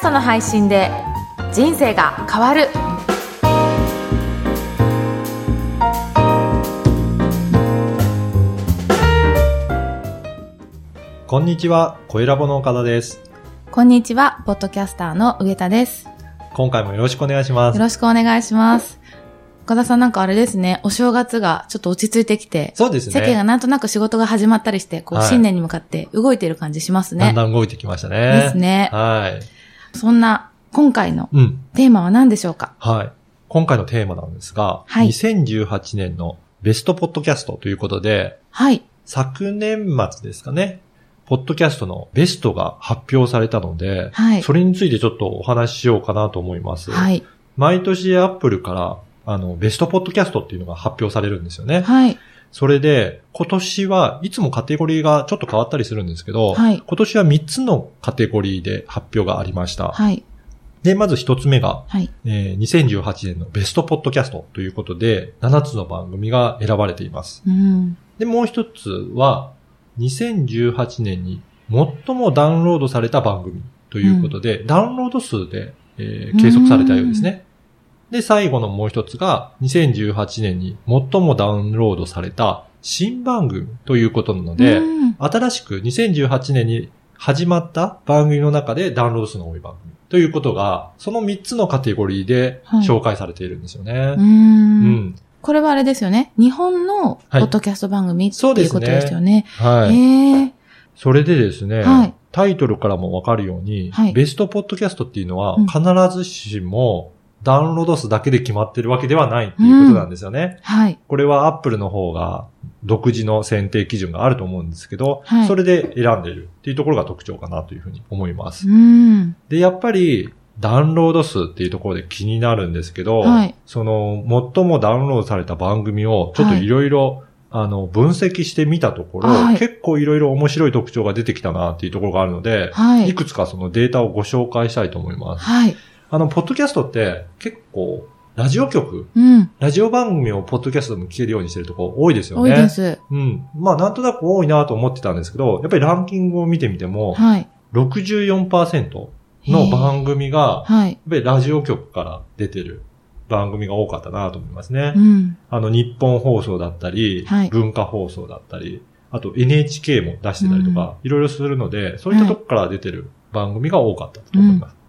ストの配信で人生が変わるこんにちは、声ラボの岡田です。こんにちはポッドキャスターの上田です今回もよろしくお願いします。よろしくお願いします岡田さんなんかあれですねお正月がちょっと落ち着いてきてそうですね。世間がなんとなく仕事が始まったりして、こう、はい新年に向かって動いてる感じしますね。だんだん動いてきましたね。ですね。はい。そんな、今回のうん。テーマは何でしょうか？はい。今回のテーマなんですが、はい2018年のベストポッドキャストということで、はい。昨年末ですかね、ポッドキャストのベストが発表されたので、はいそれについてちょっとお話ししようかなと思います。はい。毎年アップルから、あの、ベストポッドキャストっていうのが発表されるんですよね。はい。それで、今年はいつもカテゴリーがちょっと変わったりするんですけど、はい今年は3つのカテゴリーで発表がありました。はい。で、まず1つ目が、はい。えー2018年のベストポッドキャストということで、7つの番組が選ばれています。うん。で、もう一つは、2018年に最もダウンロードされた番組ということで、ダウンロード数で、えー計測されたようですね。で、最後のもう一つが、2018年に最もダウンロードされた新番組ということなので、うん新しく2018年に始まった番組の中でダウンロード数の多い番組ということが、その3つのカテゴリーではい紹介されているんですよね。う。うんん。これはあれですよね。日本のポッドキャスト番組ってそうですねいうことですよね。はい。へえ。それでですね、はいタイトルからもわかるように、はいベストポッドキャストっていうのはうん必ずしもダウンロード数だけで決まってるわけではないっていうことなんですよね。はい。これはアップルの方が独自の選定基準があると思うんですけど、はいそれで選んでいるっていうところが特徴かなというふうに思います。うん。で、やっぱり、ダウンロード数っていうところで気になるんですけど、はいその、最もダウンロードされた番組を、ちょっといろいろ、あの、分析してみたところ、はい結構いろいろ面白い特徴が出てきたなっていうところがあるので、はいいくつかそのデータをご紹介したいと思います。はい。あの、ポッドキャストって結構、ラジオ局、うん。ラジオ番組をポッドキャストでも聞けるようにしてるところ多いですよ多ね。いです。うん。まあ、なんとなく多いなと思ってたんですけど、やっぱりランキングを見てみても、はい。64%の番組が、はい。やっぱりラジオ局から出てる番組が多かったなと思いますね。うん。あの、日本放送だったり、はい文化放送だったり、あと NHK も出してたりとか、いろいろするので、そういったとこから出てる番組が多かったと思います。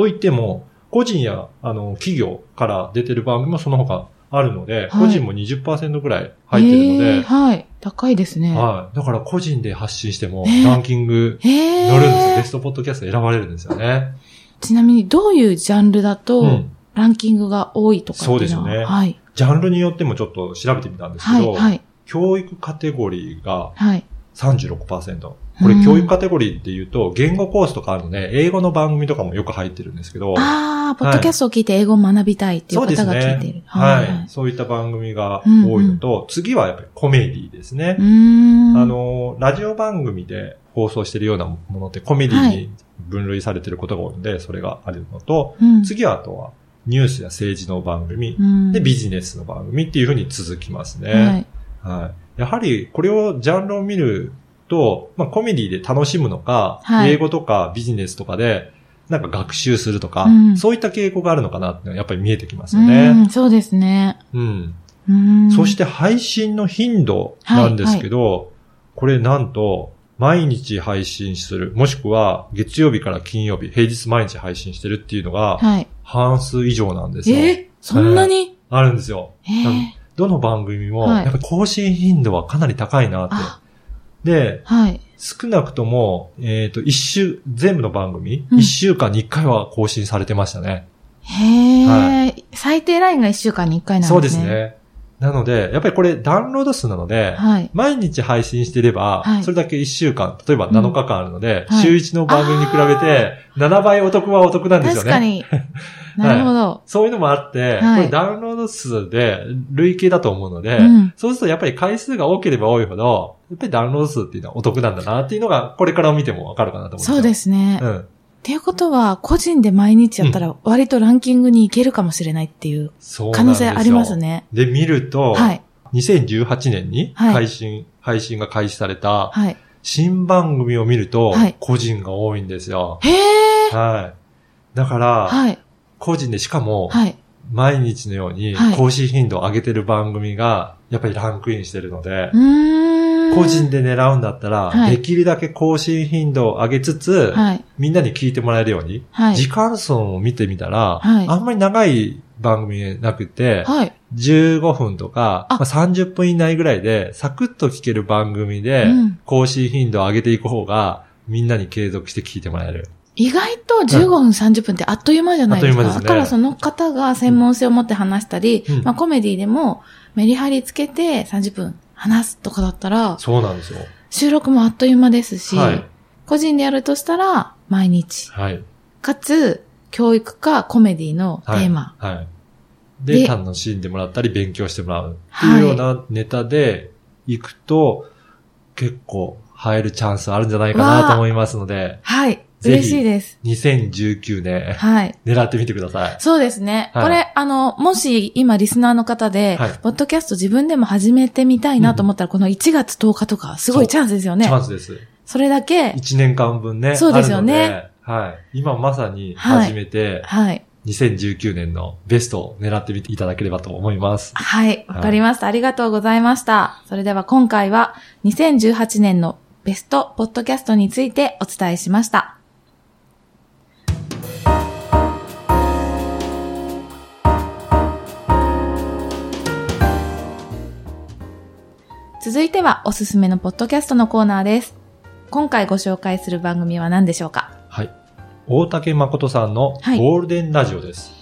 と言っても、個人や、あの、企業から出てる番組もその他あるので、はい個人も20%ぐらい入ってるので、へーはい。高いですね。はい。だから個人で発信しても、えーランキング。乗るんですよ。ベストポッドキャスト選ばれるんですよね。ちなみに、どういうジャンルだと、うんランキングが多いとかっていうのは？そうですよねはい。ジャンルによってもちょっと調べてみたんですけはい、ど、はい、教育カテゴリーがはい。36%。これうん教育カテゴリーって言うと、言語コースとかあるので、英語の番組とかもよく入ってるんですけど、ああ、ポッドキャストを聞いて英語を学びたいっていう方が聞いている。ね。はい。そういった番組が多いのと、次はやっぱりコメディですね。あ、の、ラジオ番組で放送してるようなものってコメディはいに分類されてることが多いので、それがあるのと、うん、次はあとはニュースや政治の番組、うん、でビジネスの番組っていうふうに続きますね。はい。はい。やはり、これを、ジャンルを見ると、まあ、コメディで楽しむのか、はい英語とかビジネスとかで、なんか学習するとか、うんそういった傾向があるのかなってやっぱり見えてきますうよね。ん、そうですね。うん。うん。そして配信の頻度なんですけど、これなんと、毎日配信する、もしくは月曜日から金曜日、平日毎日配信してるっていうのが、はい。半数以上なんですよ。えーそんなに？あるんですよ。えーどの番組も、はいやっぱり更新頻度はかなり高いなって。あ、で、はい。少なくとも、えっ、と、一週、全部の番組、うん一、週間に一回は更新されてましたね。へえ、は最低ラインが1週間に1回なんですね。そうです。ね。なので、やっぱりこれダウンロード数なので、はい。毎日配信してれば、はいそれだけ一週間、例えば7日間あるので、うんはい週1の番組に比べて、7倍お得はお得なんですよね。確かに。なるほど。そういうのもあって、はいこれダウンロード数で累計だと思うので、うんそうするとやっぱり回数が多ければ多いほど、やっぱりダウンロード数っていうのはお得なんだなっていうのが、これから見てもわかるかなと思うんですよ。そうですね。っうん。ていうことは、個人で毎日やったら割とランキングに行けるかもしれないっていう可能性あります。ね。で、見ると、はい。2018年にはい配信、配信が開始されたはい。新番組を見るとはい、個人が多いんですよ。へえ。はい。だから、はい。個人でしかも、はい。毎日のようにはい更新頻度を上げてる番組が、やっぱりランクインしてるのでう、ーん。個人で狙うんだったら、はいできるだけ更新頻度を上げつつ、はい。みんなに聞いてもらえるように、はい。時間数を見てみたら、はいあんまり長い番組なくて、はい。15分とか、あまあ、30分以内ぐらいで、サクッと聞ける番組でうん、更新頻度を上げていく方が、みんなに継続して聞いてもらえる。意外と15分30分ってあっという間じゃないですか。あっという間ですねだからその方が専門性を持って話したり、うんまあコメディでもメリハリつけて30分話すとかだったら、そうなんですよ。収録もあっという間ですし、はい。個人でやるとしたら毎日、はい。かつ教育かコメディのテはい。ーマ。はい。で、で楽しんでもらったり、勉強してもらう。ってはいいうようなネタで行くと、結構入るチャンスあるんじゃないかなと思いますので、はい。嬉しいです。2019年、はい。狙ってみてください。そうですね。はいこれ、あの、もし今リスナーの方で、はいポッドキャスト自分でも始めてみたいなと思ったら、この1月10日とか、すごいチャンスですよねチ。ャンスです。それだけ、1年間分ね。そうですよね。はい。今まさに始めて、はい。2019年のベストを狙ってみていただければと思います。はい。わかりました。ありがとうございました。それでは今回は、2018年のベストポッドキャストについてお伝えしました。続いてはおすすめのポッドキャストのコーナーです。今回ご紹介する番組は何でしょうか？はい。大竹誠さんのはいゴールデンラジオです。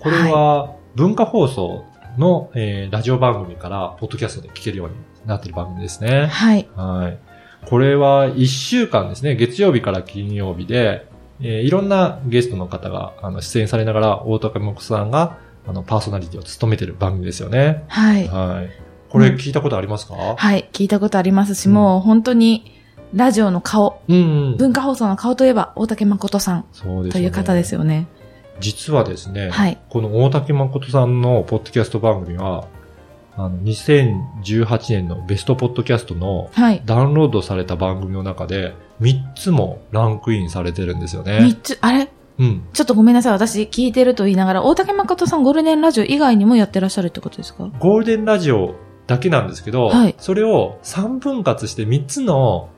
これは文化放送の、えーラジオ番組からポッドキャストで聞けるようになっている番組ですね。はい。はい。これは1週間ですね、月曜日から金曜日で、えーいろんなゲストの方があの出演されながら、大竹誠さんがあのパーソナリティを務めている番組ですよね。はい。はい。これ聞いたことありますか、はい。聞いたことありますし、うんもう本当に、ラジオの顔、うん、うん。文化放送の顔といえば、大竹誠さんそうですという方ですよね。実はですね、はいこの大竹誠さんのポッドキャスト番組は、あの、2018年のベストポッドキャストのはい。ダウンロードされた番組の中で、3つもランクインされてるんですよね三。つ、あれ？うん。ちょっとごめんなさい。私聞いてると言いながら、大竹誠さんゴールデンラジオ以外にもやってらっしゃるってことですか？ゴールデンラジオだけなんですけど、はいそれを3分割して3つの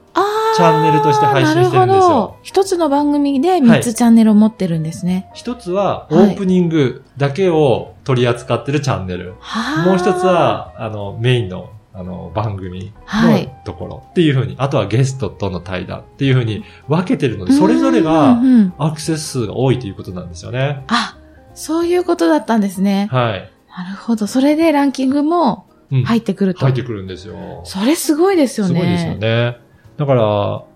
チャンネルとして配信してるんですよ。一つの番組で三つチャンネルを持ってるんですね。一つはオはいープニングだけを取り扱ってるチャンネル。はもう一つ、は、あの、メインの、あの、番組はいのところっていうふうに、あとはゲストとの対談っていうふうに分けてるので、それぞれうんがアクセス数が多いということなんですよね。あ、そういうことだったんですね。はい。なるほど。それでランキングもうん入ってくると。入ってくるんですよ。それすごいですよね。すごいですよね。だから、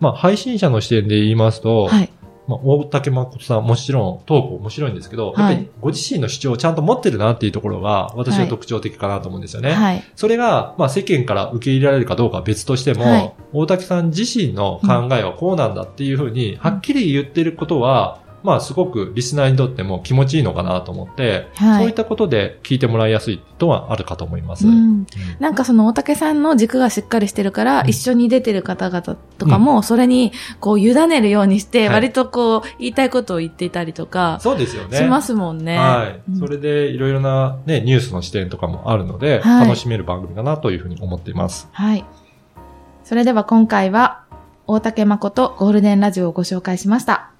まあ、配信者の視点で言いますと、はい。まあ、大竹誠さんもちろんトーク面白いんですけど、はいやっぱりご自身の主張をちゃんと持ってるなっていうところが私の特徴的かなと思うんですよね。はい。それが、まあ、世間から受け入れられるかどうかは別としても、はい大竹さん自身の考えはこうなんだっていうふうに、はっきり言ってることは、まあ、すごくリスナーにとっても気持ちいいのかなと思って、はいそういったことで聞いてもらいやすいとはあるかと思います。うん。なんかその大竹さんの軸がしっかりしてるから、うん一緒に出てる方々とかも、それにこう委ねるようにして、はい割とこう言いたいことを言っていたりとか、そうですよね。しますもんね。はい。うんそれでいろいろなね、ニュースの視点とかもあるので、はい楽しめる番組かなというふうに思っています。はい。それでは今回は、大竹誠ゴールデンラジオをご紹介しました。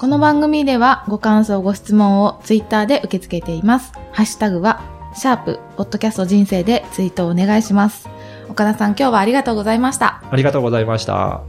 この番組ではご感想、ご質問をツイッターで受け付けています。ハッシュタグは、シャープ、ポッドキャスト人生でツイートをお願いします。岡田さん今日はありがとうございました。ありがとうございました。